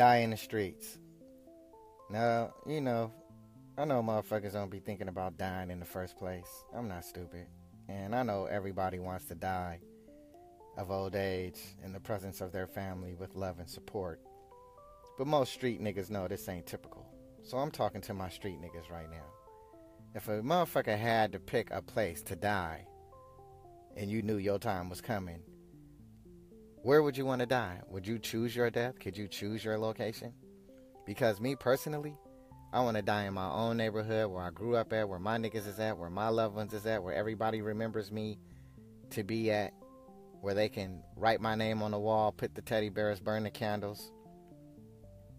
die in the streets. Now, you know, I know motherfuckers don't be thinking about dying in the first place. I'm not stupid. And I know everybody wants to die of old age in the presence of their family with love and support. But most street niggas know this ain't typical. So I'm talking to my street niggas right now. If a motherfucker had to pick a place to die and you knew your time was coming, where would you want to die? Would you choose your death? Could you choose your location? Because me personally, I want to die in my own neighborhood where I grew up at, where my niggas is at, where my loved ones is at, where everybody remembers me to be at, where they can write my name on the wall, put the teddy bears, burn the candles,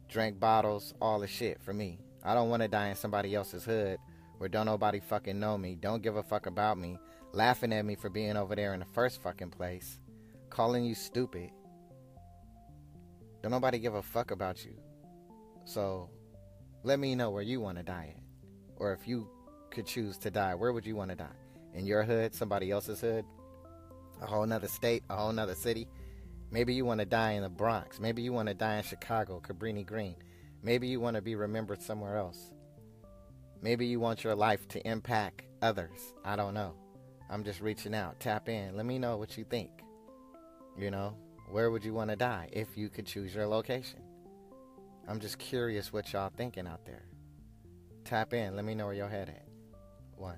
drink bottles, all the shit for me. I don't want to die in somebody else's hood where don't nobody fucking know me, don't give a fuck about me, laughing at me for being over there in the first fucking place calling you stupid. Don't nobody give a fuck about you. So let me know where you want to die at. Or if you could choose to die, where would you want to die? In your hood, somebody else's hood, a whole nother state, a whole nother city. Maybe you want to die in the Bronx. Maybe you want to die in Chicago, Cabrini Green. Maybe you want to be remembered somewhere else. Maybe you want your life to impact others. I don't know. I'm just reaching out. Tap in. Let me know what you think. You know, where would you want to die if you could choose your location? I'm just curious what y'all thinking out there. Tap in. Let me know where your head at. One.